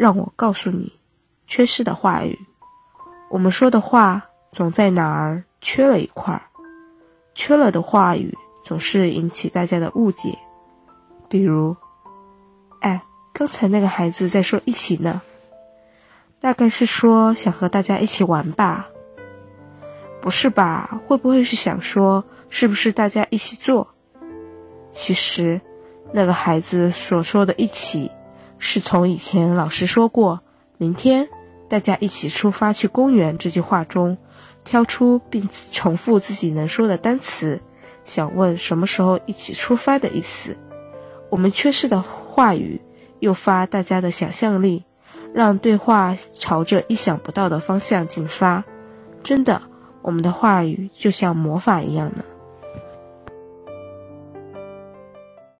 让我告诉你，缺失的话语。我们说的话总在哪儿缺了一块儿，缺了的话语总是引起大家的误解。比如，哎，刚才那个孩子在说一起呢，大概是说想和大家一起玩吧？不是吧？会不会是想说是不是大家一起做？其实，那个孩子所说的一起。是从以前老师说过“明天大家一起出发去公园”这句话中挑出并重复自己能说的单词，想问什么时候一起出发的意思。我们缺失的话语诱发大家的想象力，让对话朝着意想不到的方向进发。真的，我们的话语就像魔法一样呢。